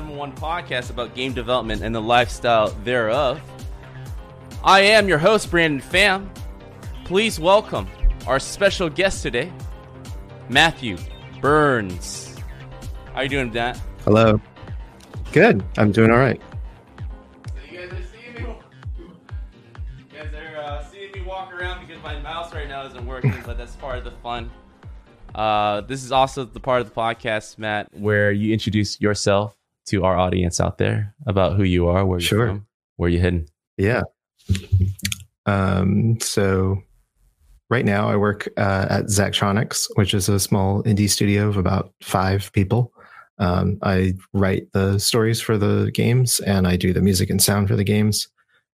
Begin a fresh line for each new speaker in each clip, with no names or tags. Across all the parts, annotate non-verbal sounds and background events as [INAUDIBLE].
Number one podcast about game development and the lifestyle thereof. I am your host, Brandon Pham. Please welcome our special guest today, Matthew Burns. How you doing, Matt?
Hello. Good. I'm doing all right.
So you guys are seeing me. You guys are uh, seeing me walk around because my mouse right now isn't working, but that's part of the fun. Uh, this is also the part of the podcast, Matt, where you introduce yourself to our audience out there about who you are, where you're
Sure.
from, where you're hidden?
Yeah. Um, so right now I work uh, at Zachtronics, which is a small indie studio of about five people. Um, I write the stories for the games and I do the music and sound for the games.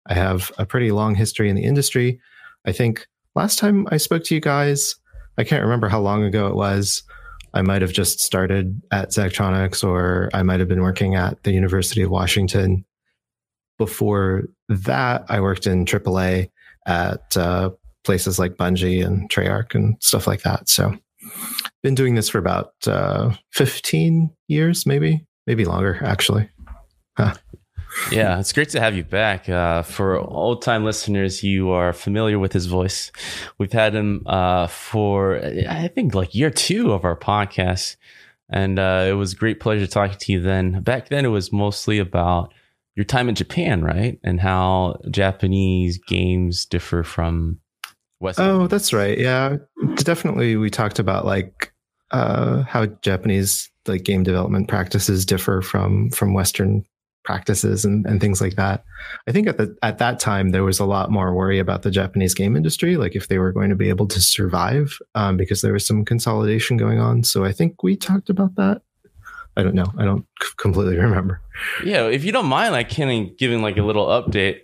I have a pretty long history in the industry. I think last time I spoke to you guys, I can't remember how long ago it was. I might have just started at Zachtronics or I might have been working at the University of Washington. Before that, I worked in AAA at uh, places like Bungie and Treyarch and stuff like that. So, been doing this for about uh, 15 years, maybe, maybe longer, actually.
Yeah, it's great to have you back. Uh, for old time listeners, you are familiar with his voice. We've had him uh, for, I think, like year two of our podcast. And uh, it was a great pleasure talking to you then. Back then, it was mostly about your time in Japan, right? And how Japanese games differ from Western.
Oh, that's right. Yeah, definitely. We talked about like uh, how Japanese like game development practices differ from from Western practices and, and things like that. I think at the at that time there was a lot more worry about the Japanese game industry, like if they were going to be able to survive, um, because there was some consolidation going on. So I think we talked about that. I don't know. I don't c- completely [LAUGHS] remember.
Yeah, if you don't mind, kind of giving like a little update.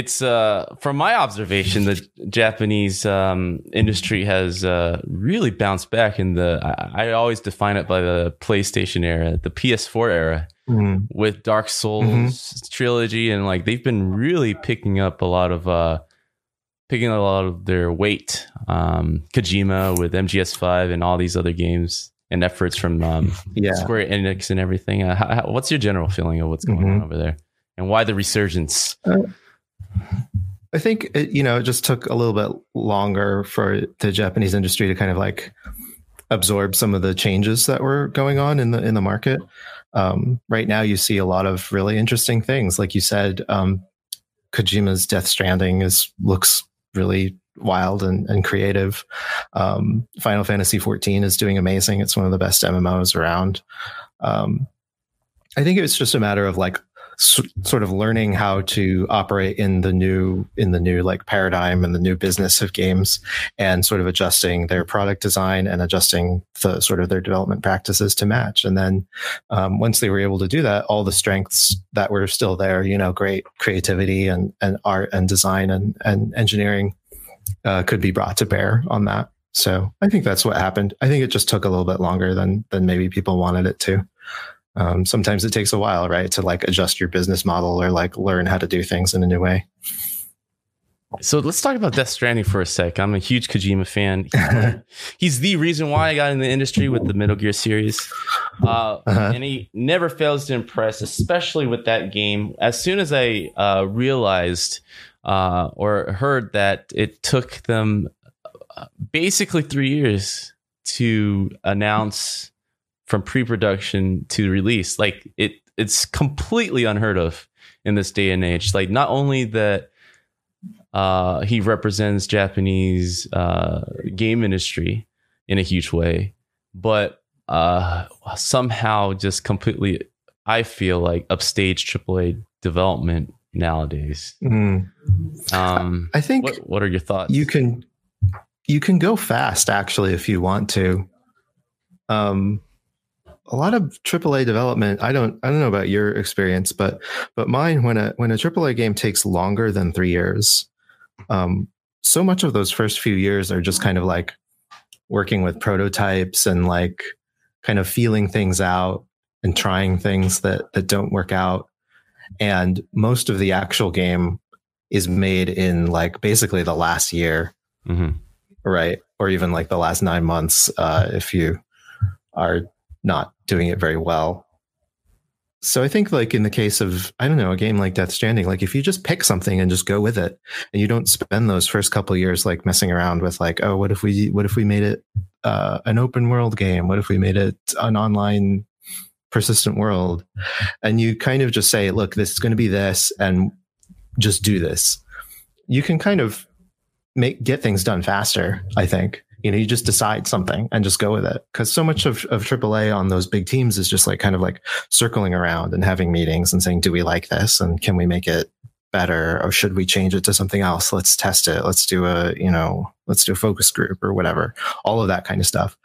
It's uh from my observation, the Japanese um, industry has uh, really bounced back in the. I, I always define it by the PlayStation era, the PS4 era,
Mm.
with Dark Souls trilogy, and like they've been really picking up a lot of uh picking up a lot of their weight. Um, Kojima with MGS5 and all these other games and efforts from um, [LAUGHS]
Yeah.
Square Enix and everything. Uh, how, how- what's your general feeling of what's going
Mhm.
on over there, and why the resurgence?
I think it, you know it just took a little bit longer for the Japanese industry to kind of like absorb some of the changes that were going on in the in the market. Um, right now, you see a lot of really interesting things, like you said. Um, Kojima's Death Stranding is looks really wild and, and creative. Um, Final Fantasy XIV is doing amazing. It's one of the best MMOs around. Um, I think it's just a matter of like sort of learning how to operate in the new in the new like paradigm and the new business of games and sort of adjusting their product design and adjusting the sort of their development practices to match. And then um, once they were able to do that all the strengths that were still there you know great creativity and and art and design and and engineering uh, could be brought to bear on that. So i think that's what happened. I think it just took a little bit longer than than maybe people wanted it to um, sometimes it takes a while, right, to like adjust your business model or like learn how to do things in a new way.
So let's talk about Death Stranding for a sec. I'm a huge Kojima fan. [LAUGHS] He's the reason why I got in the industry with the Metal Gear series. Uh,
Uh-huh.
And he never fails to impress, especially with that game. As soon as I uh, realized uh, or heard that it took them uh, basically three years to announce from pre-production to release, like it, it's completely unheard of in this day and age. Like not only that uh, he represents Japanese uh, game industry in a huge way, but uh, somehow just completely, I feel like upstage AAA development nowadays.
Mm.
Um,
I think
what, what are your thoughts?
you can you can go fast actually if you want to. Um, a lot of AAA development. I don't I don't know about your experience, but but mine when a when a AAA game takes longer than three years, um, so much of those first few years are just kind of like working with prototypes and like kind of feeling things out and trying things that that don't work out. And most of the actual game is made in like basically the last year.
Hmm
right? Or even like the last nine months uh, if you are not doing it very well. So i think like in the case of i don't know a game like death stranding like if you just pick something and just go with it and you don't spend those first couple years like messing around with like oh what if we what if we made it uh, an open world game? What if we made it an online persistent world? And you kind of just say look this is going to be this and just do this. You can kind of make get things done faster i think you know you just decide something and just go with it. Because so much of, of aaa on those big teams is just like kind of like circling around and having meetings and saying do we like this? And can we make it better? Or should we change it to something else? Let's test it. Let's do a you know let's do a focus group or whatever. All of that kind of stuff.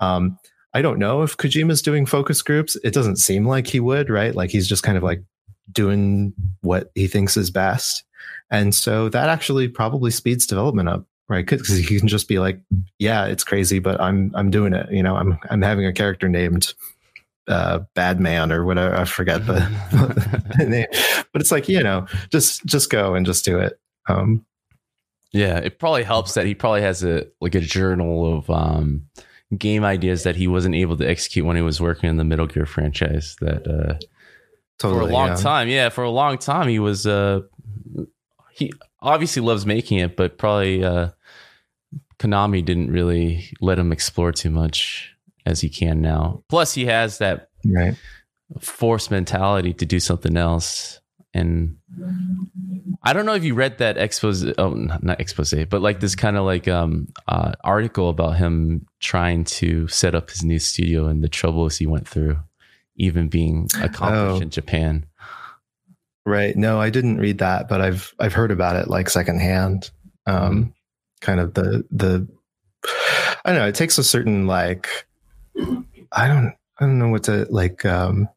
Um, I don't know if Kojima's doing focus groups. It doesn't seem like he would, right? Like he's just kind of like doing what he thinks is best. And so that actually probably speeds development up, right? Because he can just be like, yeah, it's crazy, but I'm I'm doing it. You know, I'm I'm having a character named uh bad man or whatever i forget the, [LAUGHS] the name but it's like you know just just go and just do it um
Yeah, it probably helps that he probably has a like a journal of um, game ideas that he wasn't able to execute when he was working in the Metal Gear franchise. That uh,
totally
for a long
yeah.
time, yeah, for a long time he was. Uh, he obviously loves making it, but probably uh, Konami didn't really let him explore too much as he can now. Plus, he has that
right
force mentality to do something else. And I don't know if you read that expose, oh, not expose, but like this kind of like um uh, article about him trying to set up his new studio and the troubles he went through, even being accomplished
Oh.
in Japan.
Right. No, I didn't read that, but I've I've heard about it like secondhand. Um, kind of the the I don't know. It takes a certain like I don't I don't know what to like um,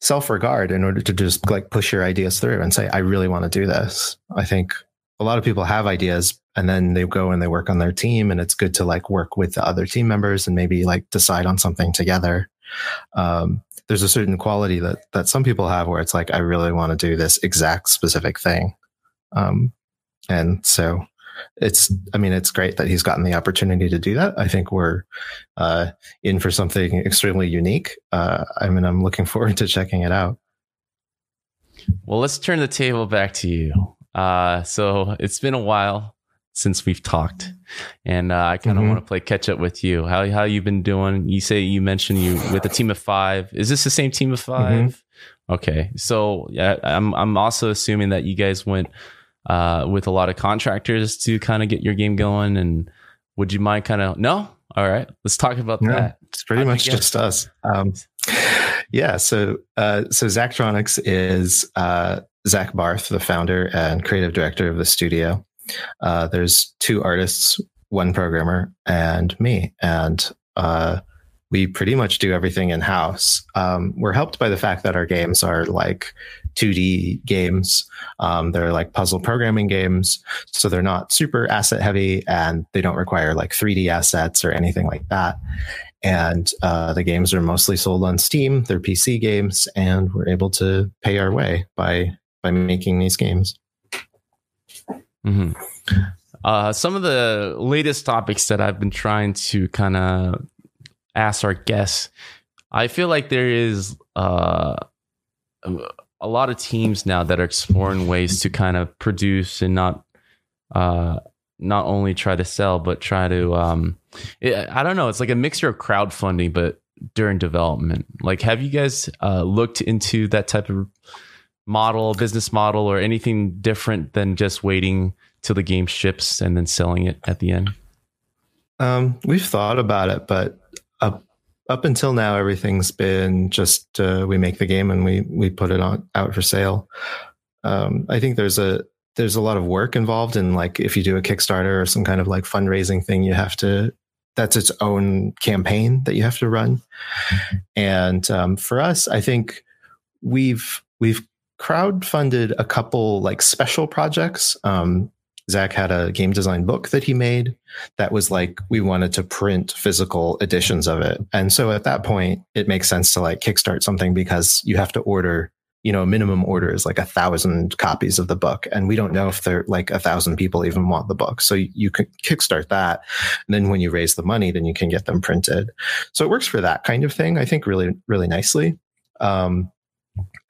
self regard in order to just like push your ideas through and say I really want to do this. I think a lot of people have ideas and then they go and they work on their team and it's good to like work with the other team members and maybe like decide on something together. Um, there's a certain quality that that some people have where it's like I really want to do this exact specific thing, um, and so it's I mean it's great that he's gotten the opportunity to do that. I think we're uh, in for something extremely unique. Uh, I mean I'm looking forward to checking it out.
Well, let's turn the table back to you. Uh, so it's been a while since we've talked, and uh, I kind of
Mhm.
want to play catch up with you. How how you been doing? You say you mentioned you with a team of five. Is this the same team of 5 Okay, so yeah, I'm I'm also assuming that you guys went uh, with a lot of contractors to kind of get your game going. And would you mind kind of no? All right, let's talk about that.
it's pretty
How'd
much just us. Um, yeah. So, uh, so Zachtronics is uh, Zach Barth, the founder and creative director of the studio. Uh, there's two artists, one programmer, and me, and uh, we pretty much do everything in house. Um, we're helped by the fact that our games are like 2D games. Um, they're like puzzle programming games, so they're not super asset heavy, and they don't require like 3D assets or anything like that and uh, the games are mostly sold on Steam. They're PC games, and we're able to pay our way by by making these games.
Hmm Uh, some of the latest topics that I've been trying to kind of ask our guests, I feel like there is uh, a lot of teams now that are exploring ways to kind of produce and not uh, not only try to sell but try to um, it, I don't know. It's like a mixture of crowdfunding, but during development. Like, have you guys uh, looked into that type of model, business model, or anything different than just waiting till the game ships and then selling it at the end?
Um, we've thought about it, but up up until now, everything's been just uh, we make the game and we we put it on out for sale. Um, I think there's a there's a lot of work involved in like if you do a Kickstarter or some kind of like fundraising thing, you have to that's its own campaign that you have to run. And um, for us, I think we've we've crowd funded a couple like special projects. Um, Zach had a game design book that he made that was like we wanted to print physical editions of it. And so at that point, it makes sense to like kickstart something because you have to order, you know, a minimum order is like a thousand copies of the book. And we don't know if there like a thousand people even want the book. So you can kickstart that. And then when you raise the money, then you can get them printed. So it works for that kind of thing, I think really, really nicely. Um,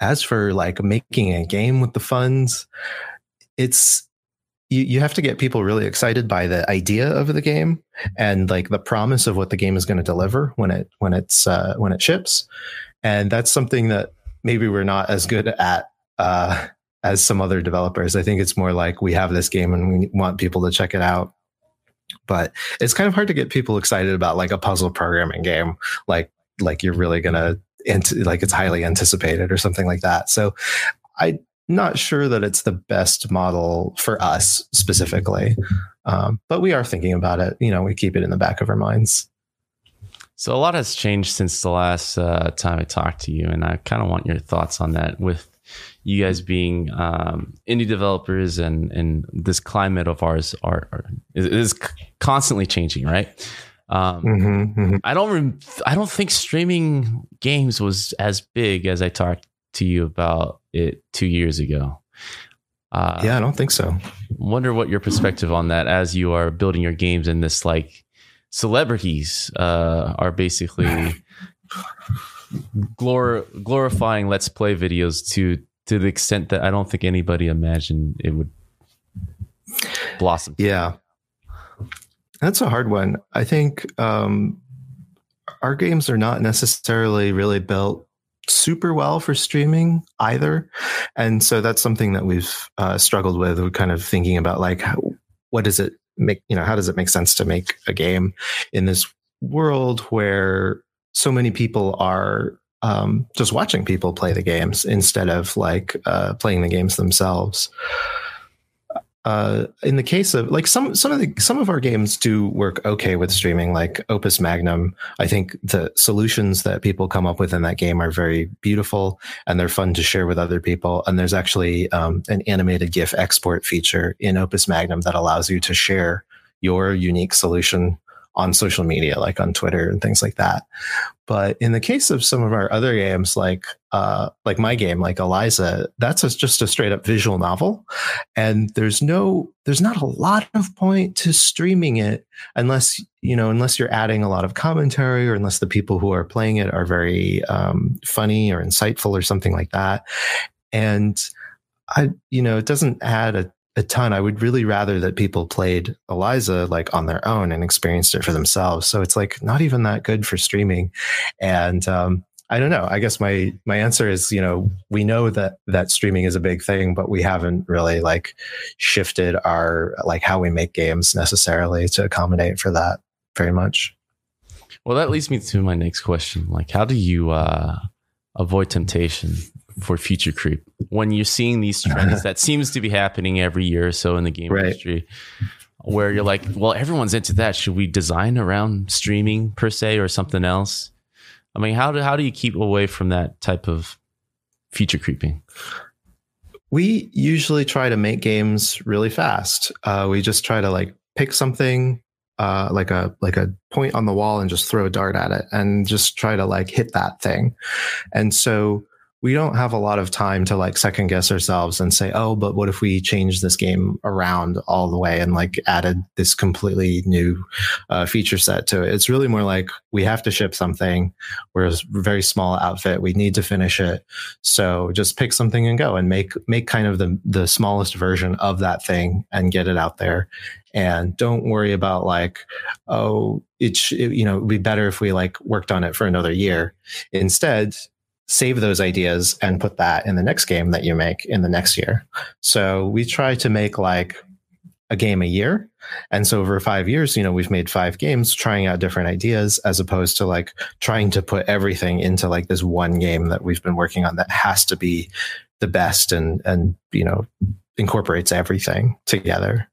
as for like making a game with the funds, it's you, you have to get people really excited by the idea of the game and like the promise of what the game is going to deliver when it when it's uh, when it ships, and that's something that maybe we're not as good at uh, as some other developers. I think it's more like we have this game and we want people to check it out. But it's kind of hard to get people excited about like a puzzle programming game, like like you're really gonna like it's highly anticipated or something like that. So I'm not sure that it's the best model for us specifically, um, but we are thinking about it. You know, we keep it in the back of our minds.
So a lot has changed since the last uh, time I talked to you, and I kind of want your thoughts on that. With you guys being um, indie developers, and and this climate of ours are, are is, is constantly changing, right? Um, mm-hmm, mm-hmm. I don't. Rem- I don't think streaming games was as big as I talked to you about it two years ago.
Uh, yeah, I don't think so.
Wonder what your perspective on that as you are building your games and this like celebrities uh, are basically [LAUGHS] glor- glorifying let's play videos to to the extent that I don't think anybody imagined it would blossom.
Yeah, that's a hard one. I think um, our games are not necessarily really built super well for streaming either. And so that's something that we've uh, struggled with. We're kind of thinking about like, how, what does it make, you know, how does it make sense to make a game in this world where so many people are um, just watching people play the games instead of like uh, playing the games themselves uh, in the case of like some some of the some of our games do work okay with streaming, like Opus Magnum. I think the solutions that people come up with in that game are very beautiful and they're fun to share with other people. And there's actually um, an animated GIF export feature in Opus Magnum that allows you to share your unique solution on social media, like on Twitter and things like that. But in the case of some of our other games, like uh, like my game, like Eliza, that's a, just a straight up visual novel, and there's no there's not a lot of point to streaming it unless you know unless you're adding a lot of commentary or unless the people who are playing it are very um, funny or insightful or something like that. And I, you know, it doesn't add a a ton. I would really rather that people played Eliza like on their own and experienced it for themselves. So it's like not even that good for streaming. And um, I don't know. I guess my my answer is, you know, we know that that streaming is a big thing, but we haven't really like shifted our like how we make games necessarily to accommodate for that very much.
Well, that leads me to my next question. Like, how do you uh, avoid temptation for feature creep. When you're seeing these [LAUGHS] trends that seems to be happening every year or so in the game right. industry where you're like well everyone's into that. Should we design around streaming per se or something else? I mean how do how do you keep away from that type of feature creeping?
We usually try to make games really fast. Uh, we just try to like pick something uh, like a like a point on the wall and just throw a dart at it and just try to like hit that thing. And so we don't have a lot of time to like second guess ourselves and say, oh, but what if we change this game around all the way and like added this completely new uh, feature set to it? It's really more like we have to ship something. We're a very small outfit. We need to finish it. So just pick something and go and make make kind of the the smallest version of that thing and get it out there. And don't worry about like, oh, it, sh- it you know, it'd be better if we like worked on it for another year. Instead, save those ideas and put that in the next game that you make in the next year. So we try to make like a game a year. And so over five years, you know, we've made five games trying out different ideas as opposed to like trying to put everything into like this one game that we've been working on that has to be the best and, and, you know, incorporates everything together.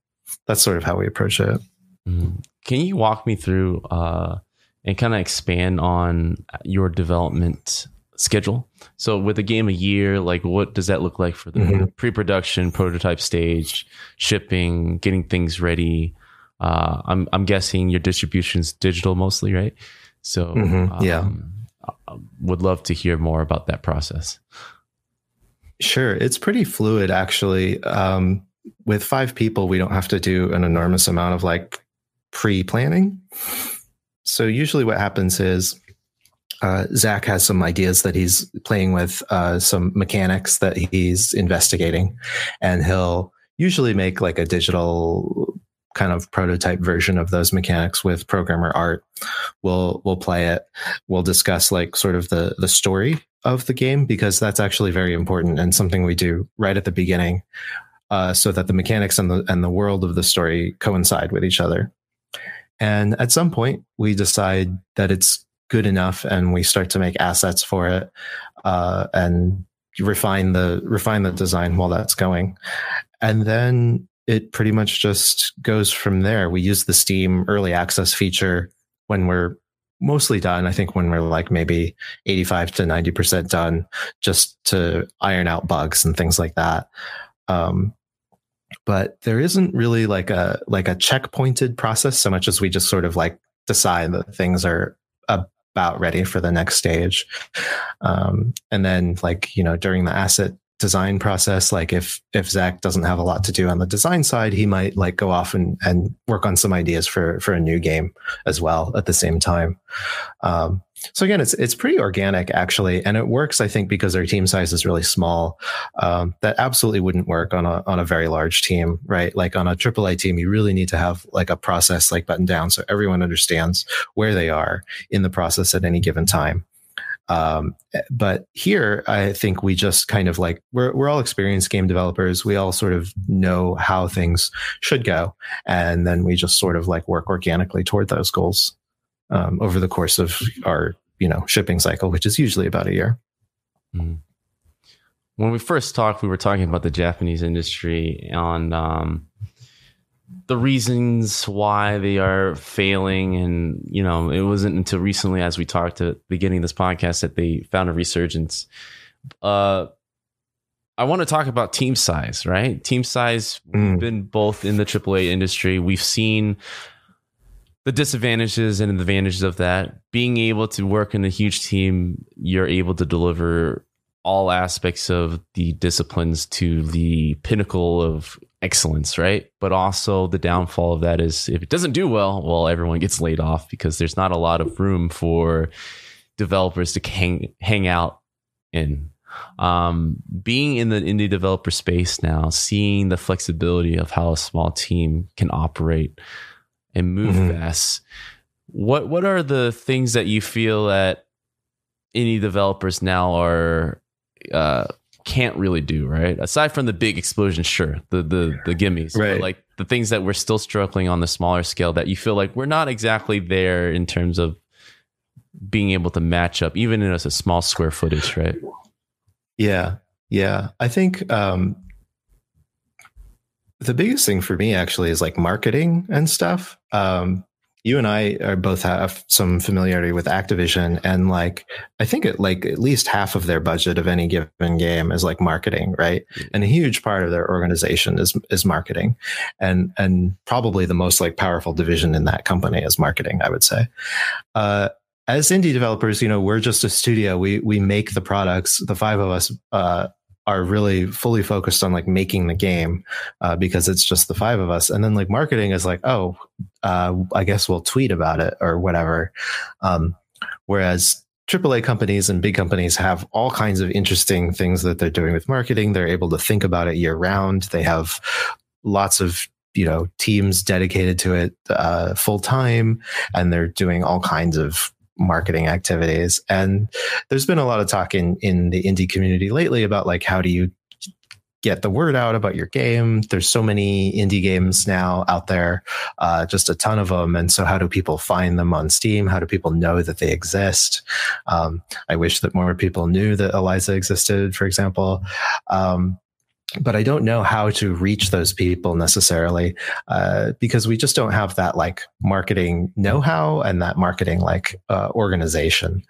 That's sort of how we approach it.
Mm-hmm. Can you walk me through uh, and kind of expand on your development schedule? So with a game a year, like what does that look like for the mm-hmm. pre-production, prototype stage, shipping, getting things ready? Uh, I'm I'm guessing your distribution's digital mostly, right? So
mm-hmm. yeah,
um, would love to hear more about that process.
Sure, it's pretty fluid actually. Um, with five people, we don't have to do an enormous amount of like pre-planning. So usually, what happens is uh, Zach has some ideas that he's playing with, uh, some mechanics that he's investigating, and he'll usually make like a digital kind of prototype version of those mechanics with programmer art. We'll we'll play it. We'll discuss like sort of the the story of the game because that's actually very important and something we do right at the beginning, uh, so that the mechanics and the and the world of the story coincide with each other. And at some point, we decide that it's good enough and we start to make assets for it uh, and refine the refine the design while that's going. And then it pretty much just goes from there. We use the steam early access feature when we're mostly done. I think when we're like maybe 85 to 90% done just to iron out bugs and things like that. Um, but there isn't really like a like a checkpointed process so much as we just sort of like decide that things are about ready for the next stage. Um, and then like, you know, during the asset design process, like if, if Zach doesn't have a lot to do on the design side, he might like go off and, and work on some ideas for, for a new game as well at the same time. Um, so again, it's it's pretty organic actually, and it works. I think because our team size is really small. Um, that absolutely wouldn't work on a on a very large team, right? Like on a AAA team, you really need to have like a process like button down so everyone understands where they are in the process at any given time. Um, but here, I think we just kind of like we're we're all experienced game developers. We all sort of know how things should go, and then we just sort of like work organically toward those goals um, over the course of our you know shipping cycle, which is usually about a year. Mm-hmm.
When we first talked, we were talking about the Japanese industry on um, the reasons why they are failing, and you know, it wasn't until recently, as we talked at the beginning of this podcast, that they found a resurgence. Uh, I want to talk about team size, right? Team size, mm. we've been both in the AAA industry. We've seen the disadvantages and advantages of that. Being able to work in a huge team, you're able to deliver all aspects of the disciplines to the pinnacle of excellence, right? But also the downfall of that is if it doesn't do well, well, everyone gets laid off because there's not a lot of room for developers to hang hang out in. Um, being in the indie developer space now, seeing the flexibility of how a small team can operate and move mm-hmm. fast. What what are the things that you feel that any developers now are uh, can't really do right? Aside from the big explosion, sure, the the the gimmies, right? like the things that we're still struggling on the smaller scale that you feel like we're not exactly there in terms of being able to match up, even in a, a small square footage, right?
Yeah, yeah. I think um, the biggest thing for me actually is like marketing and stuff. Um, you and I are both have some familiarity with Activision, and like I think it like at least half of their budget of any given game is like marketing, right? Mm-hmm. And a huge part of their organization is is marketing, and and probably the most like powerful division in that company is marketing. I would say. Uh, as indie developers, you know, we're just a studio. We we make the products. The five of us uh, are really fully focused on like making the game uh, because it's just the five of us and then like marketing is like oh uh, i guess we'll tweet about it or whatever um, whereas AAA companies and big companies have all kinds of interesting things that they're doing with marketing. They're able to think about it year round. They have lots of you know teams dedicated to it uh, full time, and they're doing all kinds of marketing activities. And there's been a lot of talk in in the indie community lately about like how do you get the word out about your game. There's so many indie games now out there, uh, just a ton of them. And so, how do people find them on Steam? How do people know that they exist? Um, I wish that more people knew that Eliza existed, for example. Um, but I don't know how to reach those people necessarily uh, because we just don't have that like marketing know how and that marketing like uh, organization.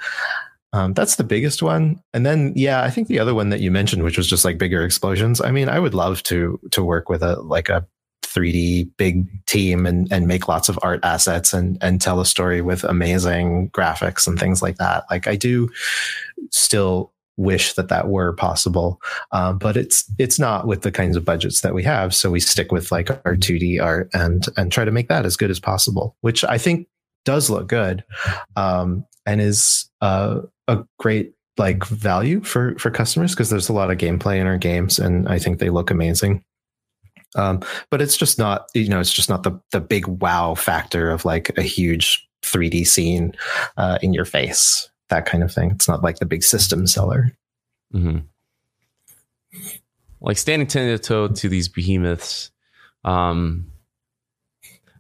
Um, that's the biggest one, and then yeah, I think the other one that you mentioned, which was just like bigger explosions. I mean, I would love to to work with a like a 3D big team and and make lots of art assets and and tell a story with amazing graphics and things like that. Like I do still wish that that were possible, um, but it's it's not with the kinds of budgets that we have. So we stick with like our 2D art and and try to make that as good as possible, which I think does look good um, and is uh, a great like value for for customers because there's a lot of gameplay in our games and I think they look amazing. Um, but it's just not you know it's just not the the big wow factor of like a huge 3D scene uh, in your face that kind of thing. It's not like the big system seller.
Mm-hmm. Like standing ten to toe to these behemoths. Um,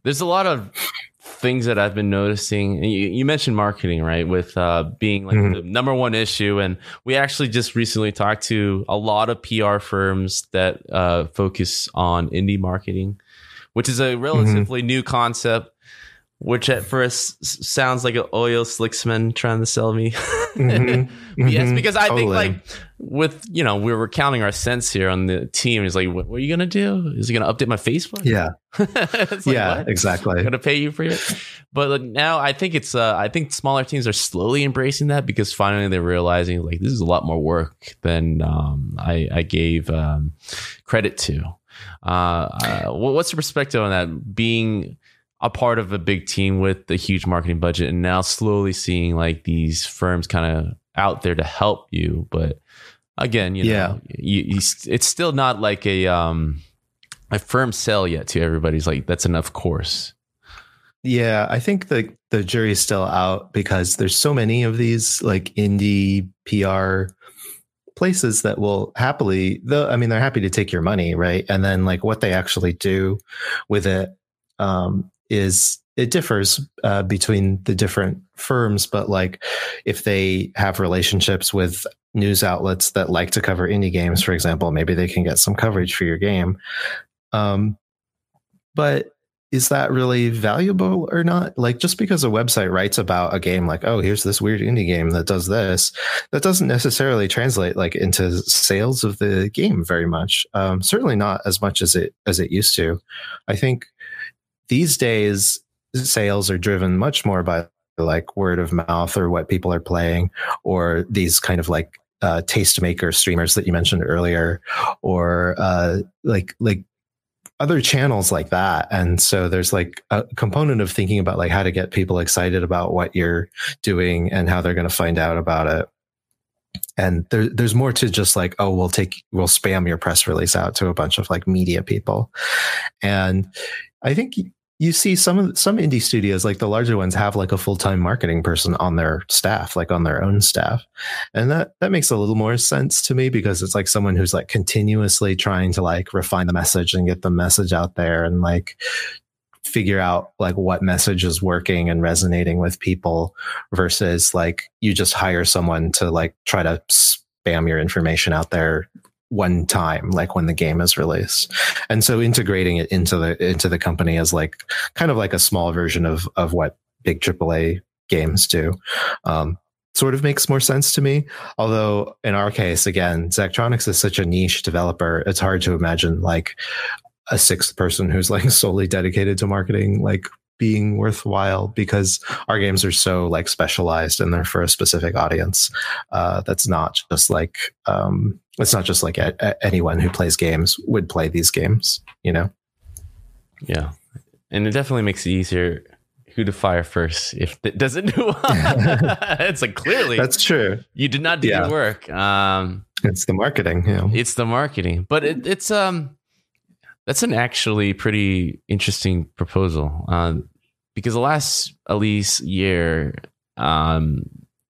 there's a lot of things that I've been noticing. You, you mentioned marketing, right? With uh, being like mm-hmm. the number one issue, and we actually just recently talked to a lot of PR firms that uh, focus on indie marketing, which is a relatively mm-hmm. new concept which at first sounds like an oil slicksman trying to sell me. [LAUGHS] Mm-hmm. yes, mm-hmm. because I totally. think like with you know we were counting our cents here on the team. He's like, what, what, are you gonna do? Is he gonna update my Facebook?
Yeah, [LAUGHS] like, yeah, what? exactly.
I'm gonna pay you for it. But like, now I think it's uh, I think smaller teams are slowly embracing that because finally they're realizing like this is a lot more work than um, I, I gave um, credit to. Uh, uh, what's your perspective on that? Being a part of a big team with a huge marketing budget and now slowly seeing like these firms kind of out there to help you. But again you know yeah. you, you, it's still not like a um a firm sell yet to everybody's like that's enough course.
Yeah i think the the jury's still out because there's so many of these like indie pr places that will happily though i mean they're happy to take your money right? And then like what they actually do with it um, is it differs uh, between the different firms, but like if they have relationships with news outlets that like to cover indie games, for example, maybe they can get some coverage for your game. Um, but is that really valuable or not? Like just because a website writes about a game, like, oh, here's this weird indie game that does this, that doesn't necessarily translate like into sales of the game very much. Um, certainly not as much as it as it used to. I think these days sales are driven much more by like word of mouth or what people are playing or these kind of like uh, tastemaker streamers that you mentioned earlier or uh, like like other channels like that. And so there's like a component of thinking about like how to get people excited about what you're doing and how they're going to find out about it. And there, there's more to just like oh we'll take we'll spam your press release out to a bunch of like media people. And i think you see some some indie studios like the larger ones have like a full-time marketing person on their staff like on their own staff. And that that makes a little more sense to me because it's like someone who's like continuously trying to like refine the message and get the message out there and like figure out like what message is working and resonating with people versus like you just hire someone to like try to spam your information out there one time like when the game is released. And so integrating it into the into the company is like kind of like a small version of of what big aaa games do. Um, sort of makes more sense to me. Although in our case again zachtronics is such a niche developer it's hard to imagine like a sixth person who's like solely dedicated to marketing like being worthwhile because our games are so like specialized and they're for a specific audience. Uh, that's not just like um, it's not just like a, a, anyone who plays games would play these games. You know?
Yeah, and it definitely makes it easier who to fire first if it doesn't do well. [LAUGHS] it's like clearly
that's true.
You did not do yeah. your work. Um,
it's the marketing. Yeah,
it's the marketing, but it, it's um that's an actually pretty interesting proposal. Uh, because the last at least year, um,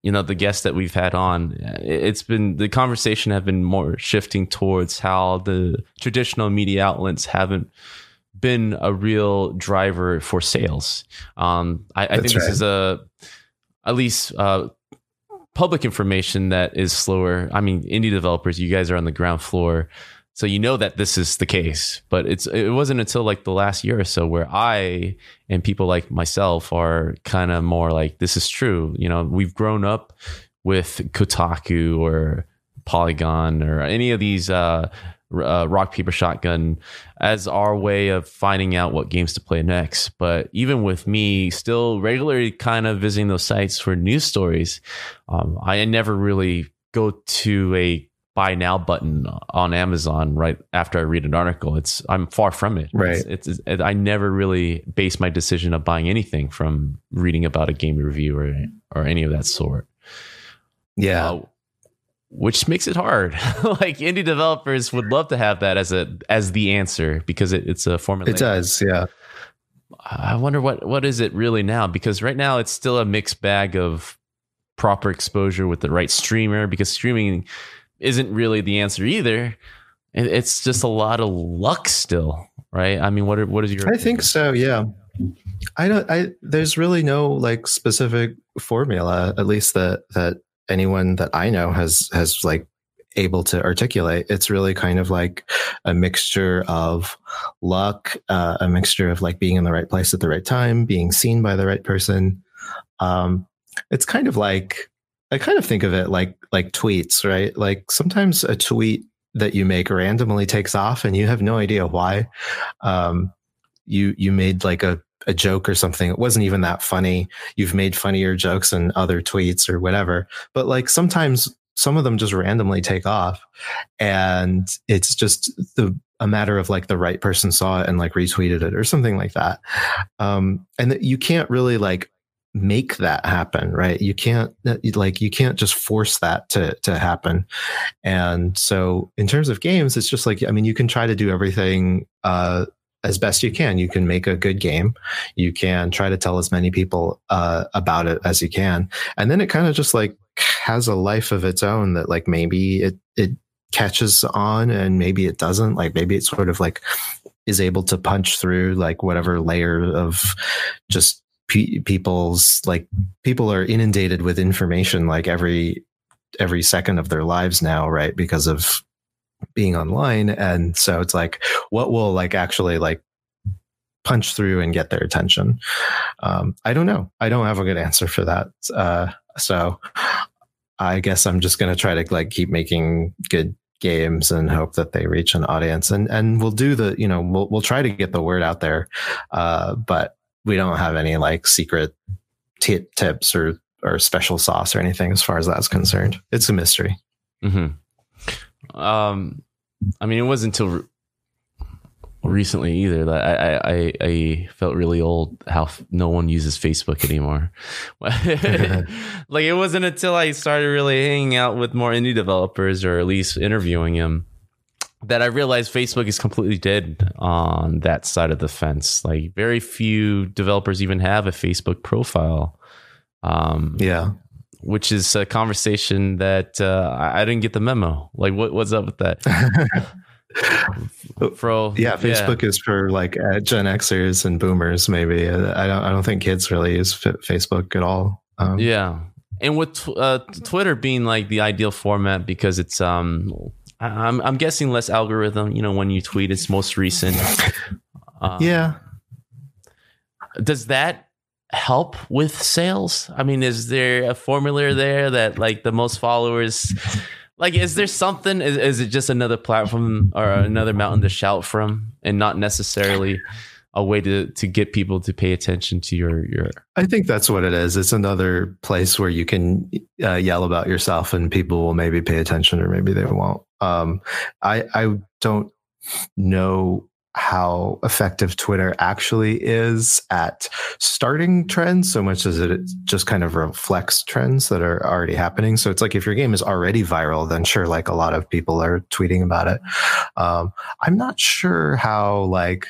you know the guests that we've had on it's been the conversation have been more shifting towards how the traditional media outlets haven't been a real driver for sales. Um, I, I, think right. this is a at least uh, public information that is slower. I mean indie developers you guys are on the ground floor so you know that this is the case, but it's it wasn't until like the last year or so where I and people like myself are kind of more like this is true. You know, we've grown up with Kotaku or Polygon or any of these uh, uh, rock paper shotgun as our way of finding out what games to play next. But even with me still regularly kind of visiting those sites for news stories, um, I never really go to a buy now button on Amazon right after I read an article. It's I'm far from it.
Right.
It's, it's, I never really base my decision of buying anything from reading about a game review or or any of that sort.
Yeah. Uh,
which makes it hard. [LAUGHS] like indie developers would love to have that as a as the answer because it, it's a formula.
It does, yeah.
I wonder what what is it really now because right now it's still a mixed bag of proper exposure with the right streamer because streaming isn't really the answer either. It's just a lot of luck still, right? I mean, what are, what is your?
I think so. Yeah, I don't. I there's really no like specific formula, at least that that anyone that I know has has like able to articulate. It's really kind of like a mixture of luck, uh, a mixture of like being in the right place at the right time, being seen by the right person. Um, it's kind of like I kind of think of it like like tweets, right? Like sometimes a tweet that you make randomly takes off and you have no idea why. Um, you you made like a a joke or something. It wasn't even that funny. You've made funnier jokes in other tweets or whatever. But like sometimes some of them just randomly take off and it's just the a matter of like the right person saw it and like retweeted it or something like that. Um, and you can't really like make that happen right? You can't like you can't just force that to to happen. And so in terms of games it's just like i mean you can try to do everything uh as best you can. You can make a good game. You can try to tell as many people uh about it as you can. And then it kind of just like has a life of its own that like maybe it it catches on and maybe it doesn't. Like maybe it's sort of like is able to punch through like whatever layer of just pe- people's like people are inundated with information like every every second of their lives now right because of being online. And so it's like what will like actually like punch through and get their attention? Um, i don't know. I don't have a good answer for that. Uh, so i guess i'm just going to try to like keep making good games and hope that they reach an audience. And and we'll do the you know we'll we'll try to get the word out there. Uh, but we don't have any like secret t- tips or or special sauce or anything as far as that's concerned. It's a mystery.
Mm-hmm. Um, I mean, it wasn't until re- recently either that I, I I felt really old how f- no one uses Facebook anymore. [LAUGHS] [LAUGHS] like it wasn't until I started really hanging out with more indie developers or at least interviewing them that I realized Facebook is completely dead on that side of the fence. Like very few developers even have a Facebook profile.
Um, yeah,
which is a conversation that uh, I, didn't get the memo. Like, what what's up with that? [LAUGHS]
Fro, yeah, Facebook yeah. is for like uh, Gen Xers and Boomers. Maybe uh, I don't. I don't think kids really use f- Facebook at all.
Um, yeah, and with uh, Twitter being like the ideal format because it's um I'm I'm guessing less algorithm. You know, when you tweet, it's most recent.
Um, yeah.
Does that help with sales? I mean, is there a formula there that like the most followers? Like, is there something? Is, is it just another platform or another mountain to shout from, and not necessarily? a way to to get people to pay attention to your your
I think that's what it is. It's another place where you can uh, yell about yourself and people will maybe pay attention or maybe they won't. Um, I I don't know how effective Twitter actually is at starting trends so much as it just kind of reflects trends that are already happening. So it's like if your game is already viral, then sure, like a lot of people are tweeting about it. Um, I'm not sure how like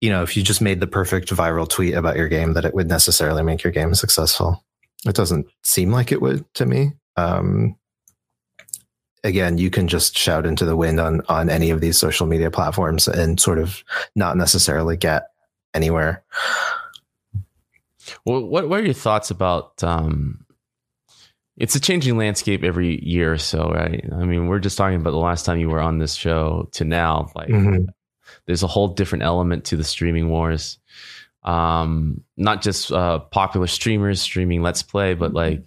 you know, if you just made the perfect viral tweet about your game, that it would necessarily make your game successful. it doesn't seem like it would to me. Um, again, you can just shout into the wind on on any of these social media platforms and sort of not necessarily get anywhere.
Well, what what are your thoughts about? Um, it's a changing landscape every year or so, right? I mean, we're just talking about the last time you were on this show to now. Like, mm-hmm. there's a whole different element to the streaming wars. Um, not just uh, popular streamers streaming Let's Play, but like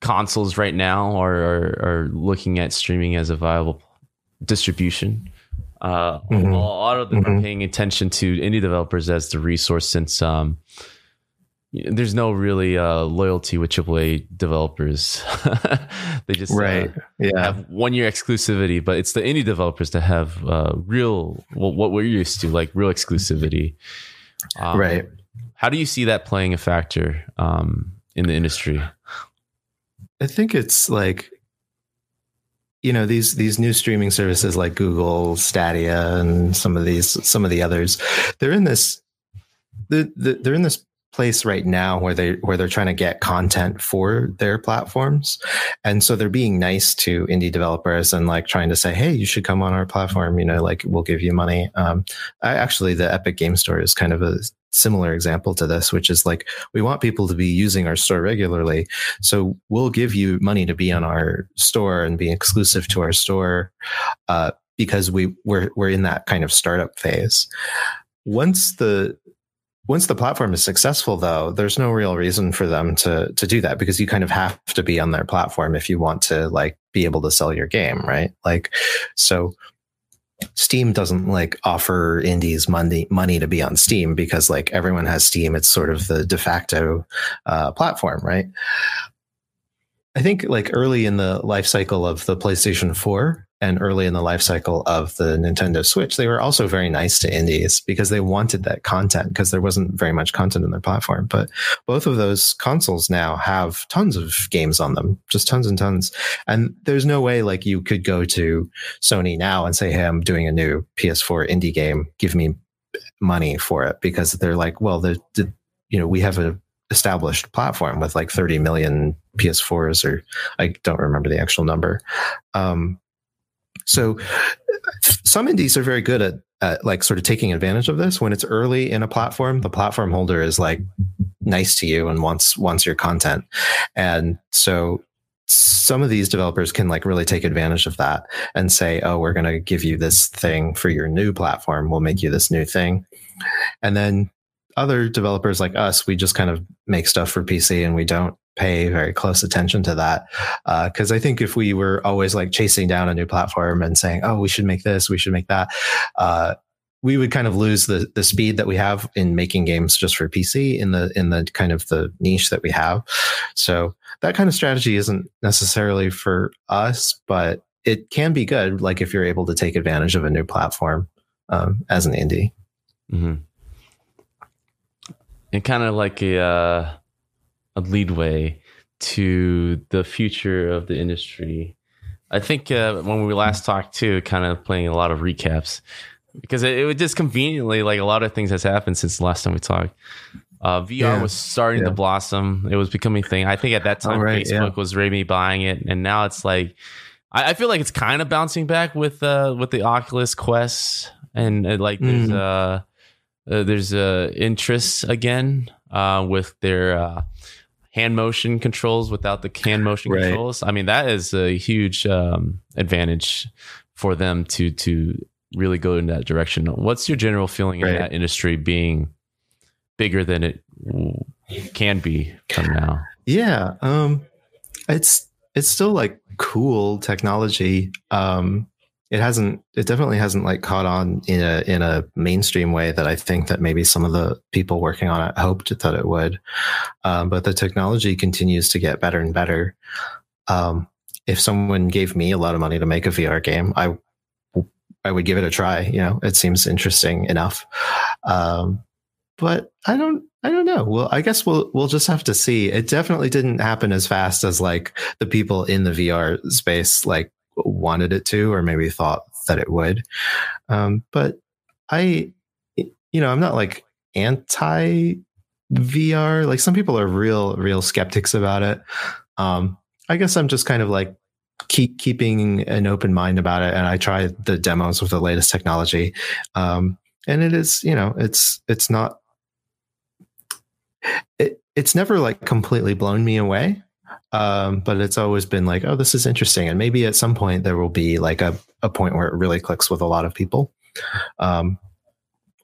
consoles right now are, are, are looking at streaming as a viable distribution. Uh, mm-hmm. A lot of them mm-hmm. are paying attention to indie developers as the resource since um, there's no really uh, loyalty with AAA developers. [LAUGHS] they just uh, right, uh, yeah, have one year exclusivity, but it's the indie developers that have uh, real well, what we're used to, like real exclusivity.
Um, right.
How do you see that playing a factor um, in the industry?
I think it's like you know these these new streaming services like Google Stadia and some of these some of the others they're in this the, the, they're in this place right now where they where they're trying to get content for their platforms. And so they're being nice to indie developers and like trying to say hey you should come on our platform you know like we'll give you money. Um I, actually the epic game store is kind of a similar example to this which is like we want people to be using our store regularly. So we'll give you money to be on our store and be exclusive to our store uh, because we we're we're in that kind of startup phase. Once the once the platform is successful though there's no real reason for them to to do that because you kind of have to be on their platform if you want to like be able to sell your game right? Like so steam doesn't like offer indies money money to be on steam because like everyone has steam. It's sort of the de facto uh, platform right? I think like early in the life cycle of the playstation 4 and early in the life cycle of the Nintendo Switch, they were also very nice to indies because they wanted that content because there wasn't very much content in their platform. But both of those consoles now have tons of games on them, just tons and tons. And there's no way like you could go to Sony now and say, Hey, I'm doing a new PS4 indie game. Give me money for it because they're like, well, the, the you know, we have a established platform with like 30 million PS4s or I don't remember the actual number. Um, so some indies are very good at, at like sort of taking advantage of this when it's early in a platform. The platform holder is like nice to you and wants wants your content, and so some of these developers can like really take advantage of that and say, "Oh, we're going to give you this thing for your new platform. We'll make you this new thing," and then other developers like us, we just kind of make stuff for PC and we don't pay very close attention to that. Because uh, I think if we were always like chasing down a new platform and saying, "Oh, we should make this, we should make that," uh, we would kind of lose the the speed that we have in making games just for PC in the in the kind of the niche that we have. So that kind of strategy isn't necessarily for us, but it can be good. Like if you're able to take advantage of a new platform um, as an indie. Mm-hmm.
And kind of like a uh, a leadway to the future of the industry. I think uh, when we last talked too, kind of playing a lot of recaps because it, it was just conveniently like a lot of things has happened since the last time we talked. Uh, VR yeah. was starting yeah. to blossom. It was becoming a thing. I think at that time, right, Facebook yeah. was maybe buying it, and now it's like I, I, feel like it's kind of bouncing back with uh, with the Oculus Quest, and uh, like there's mm. uh, uh, there's uh, interest again uh, with their uh, hand motion controls without the hand motion right. controls. I mean, that is a huge um, advantage for them to to really go in that direction. What's your general feeling right. in that industry being bigger than it can be from now?
Yeah, um, it's it's still like cool technology. Um, it hasn't it definitely hasn't like caught on in a in a mainstream way that I think that maybe some of the people working on it hoped that it would. Um, but the technology continues to get better and better. Um, if someone gave me a lot of money to make a VR game, I I would give it a try. You know, it seems interesting enough. Um, but I don't I don't know. Well, I guess we'll we'll just have to see. It definitely didn't happen as fast as like the people in the VR space like wanted it to, or maybe thought that it would. Um, but I, you know, I'm not like anti VR. Like some people are real, real skeptics about it. Um, I guess I'm just kind of like keep keeping an open mind about it, and I try the demos with the latest technology. Um, and it is, you know, it's it's not. It, it's never like completely blown me away um, but it's always been like, oh, this is interesting, and maybe at some point there will be like a a point where it really clicks with a lot of people, um,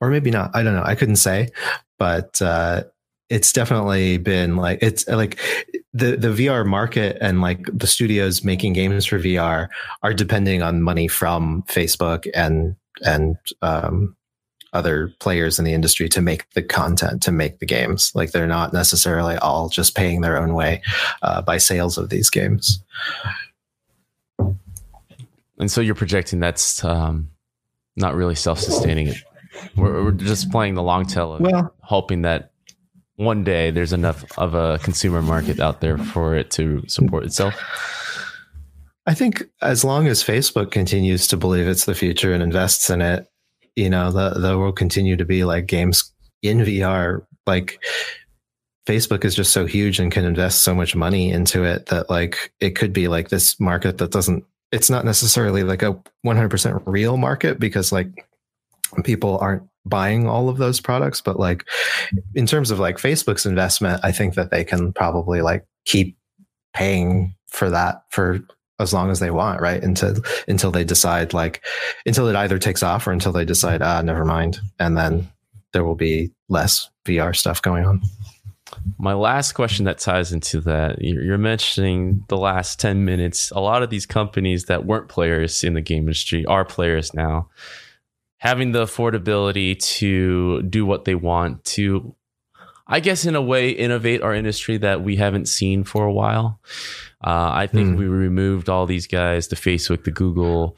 or maybe not. I don't know. I couldn't say, but uh, it's definitely been like it's like the the VR market and like the studios making games for VR are depending on money from Facebook and and um, other players in the industry to make the content, to make the games. Like they're not necessarily all just paying their own way uh, by sales of these games.
And so you're projecting that's um, not really self-sustaining. We're, we're, just playing the long tail of well, hoping that one day there's enough of a consumer market out there for it to support itself.
I think as long as Facebook continues to believe it's the future and invests in it, you know, the, there will continue to be like games in VR. Like Facebook is just so huge and can invest so much money into it that like it could be like this market that doesn't, it's not necessarily like a 100% real market because like people aren't buying all of those products. But like in terms of like Facebook's investment, I think that they can probably like keep paying for that for as long as they want, right? Until until they decide like until it either takes off or until they decide, ah, never mind. And then there will be less VR stuff going on.
My last question that ties into that, you're mentioning the last 10 minutes. A lot of these companies that weren't players in the game industry are players now. Having the affordability to do what they want, to, I guess, in a way, innovate our industry that we haven't seen for a while. Uh, I think mm. we removed all these guys, the Facebook, the Google.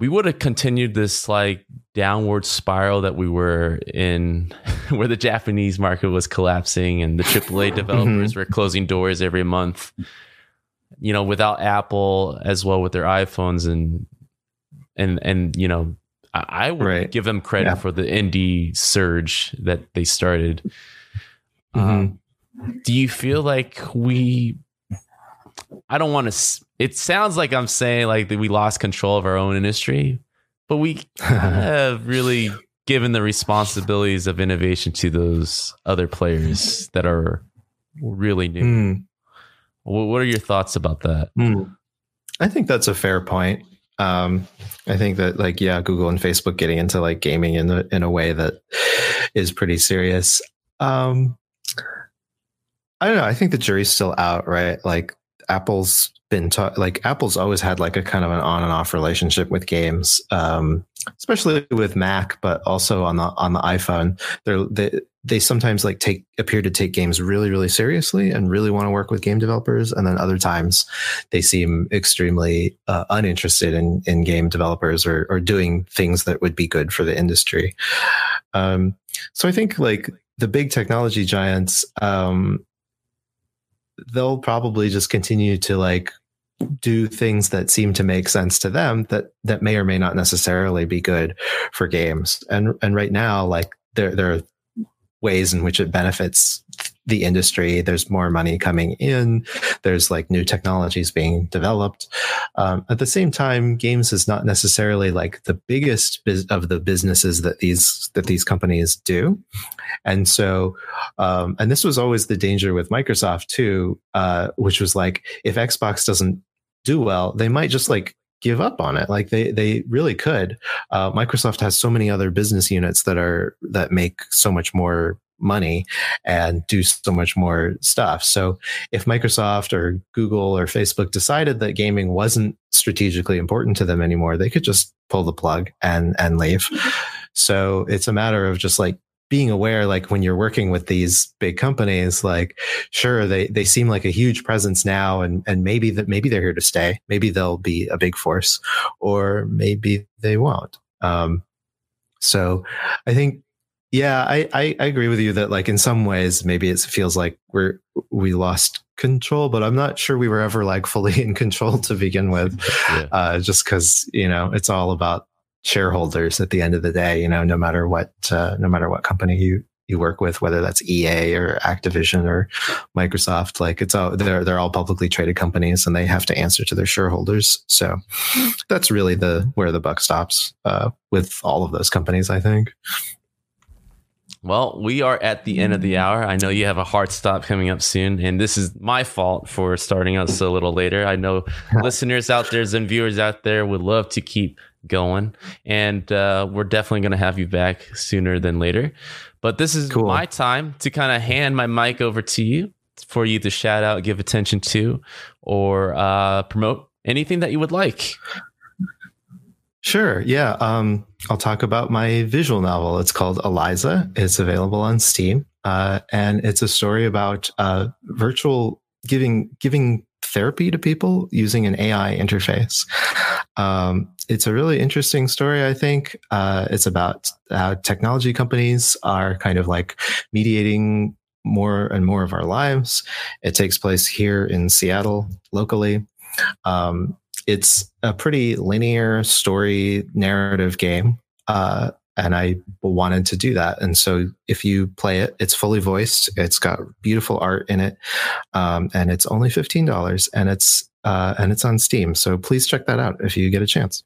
We would have continued this like downward spiral that we were in, [LAUGHS] where the Japanese market was collapsing and the AAA [LAUGHS] developers mm-hmm. were closing doors every month. You know, without Apple as well with their iPhones and and and you know, I, I would right. give them credit yeah. for the indie surge that they started. Mm-hmm. Um, do you feel like we I don't want to. It sounds like I'm saying like that we lost control of our own industry, but we [LAUGHS] have really given the responsibilities of innovation to those other players that are really new. Mm. What are your thoughts about that? Mm.
I think that's a fair point. Um, I think that like yeah, Google and Facebook getting into like gaming in a, in a way that is pretty serious. Um, I don't know. I think the jury's still out, right? Like Apple's been ta- like Apple's always had like a kind of an on and off relationship with games, um, especially with Mac, but also on the on the iPhone. They're, they they sometimes like take appear to take games really really seriously and really want to work with game developers, and then other times they seem extremely uh, uninterested in in game developers or or doing things that would be good for the industry. Um, so I think like the big technology giants um, they'll probably just continue to like do things that seem to make sense to them that that may or may not necessarily be good for games. And and right now, like there there are ways in which it benefits the industry. There's more money coming in. There's like new technologies being developed. Um, at the same time, games is not necessarily like the biggest biz- of the businesses that these that these companies do. And so, um, and this was always the danger with Microsoft too, uh, which was like if Xbox doesn't do well, they might just like give up on it. Like they they really could. Uh, Microsoft has so many other business units that are that make so much more money and do so much more stuff. So if Microsoft or Google or Facebook decided that gaming wasn't strategically important to them anymore, they could just pull the plug and and leave. So it's a matter of just like being aware like when you're working with these big companies like sure they they seem like a huge presence now and and maybe that maybe they're here to stay maybe they'll be a big force or maybe they won't um so i think yeah, I, I, I agree with you that like in some ways maybe it feels like we're we lost control, but I'm not sure we were ever like fully [LAUGHS] in control to begin with. yeah. uh, just because you know it's all about shareholders at the end of the day. You know, no matter what uh, no matter what company you you work with, whether that's EA or Activision or Microsoft. Like it's all they're they're all publicly traded companies, and they have to answer to their shareholders. So that's really the where the buck stops uh, with all of those companies. I think.
Well, we are at the end of the hour. I know you have a hard stop coming up soon, and this is my fault for starting us a little later. I know [LAUGHS] listeners out there and viewers out there would love to keep going, and uh, we're definitely going to have you back sooner than later. But this is cool. my time to kind of hand my mic over to you for you to shout out, give attention to, or uh, promote anything that you would like.
Sure. Yeah. Um, I'll talk about my visual novel. It's called Eliza. It's available on Steam, uh, and it's a story about uh, virtual giving giving therapy to people using an AI interface. Um, it's a really interesting story. I think uh, it's about how technology companies are kind of like mediating more and more of our lives. It takes place here in Seattle locally. Um, it's a pretty linear story narrative game. Uh, and I wanted to do that. And so if you play it, it's fully voiced. It's got beautiful art in it, um, and it's only fifteen dollars, and it's uh, and it's on Steam. So please check that out if you get a chance.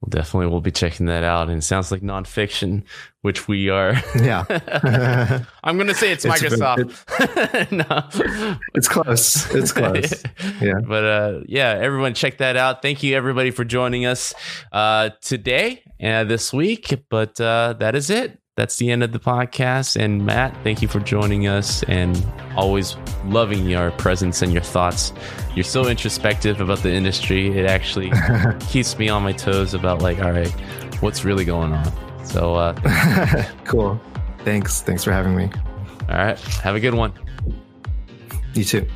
Well, definitely we'll be checking that out. And it sounds like nonfiction, which we are.
Yeah. [LAUGHS]
I'm going to say it's, it's Microsoft. [LAUGHS]
No. It's close. It's close. [LAUGHS]
Yeah. But uh, yeah, everyone check that out. Thank you, everybody, for joining us uh, today and this week. But uh, that is it that's the end of the podcast. And Matt, thank you for joining us and always loving your presence and your thoughts. You're so introspective about the industry. It actually [LAUGHS] keeps me on my toes about like, all right, what's really going on. So
uh, [LAUGHS] cool. Thanks. Thanks for having me.
All right. Have a good one.
You too.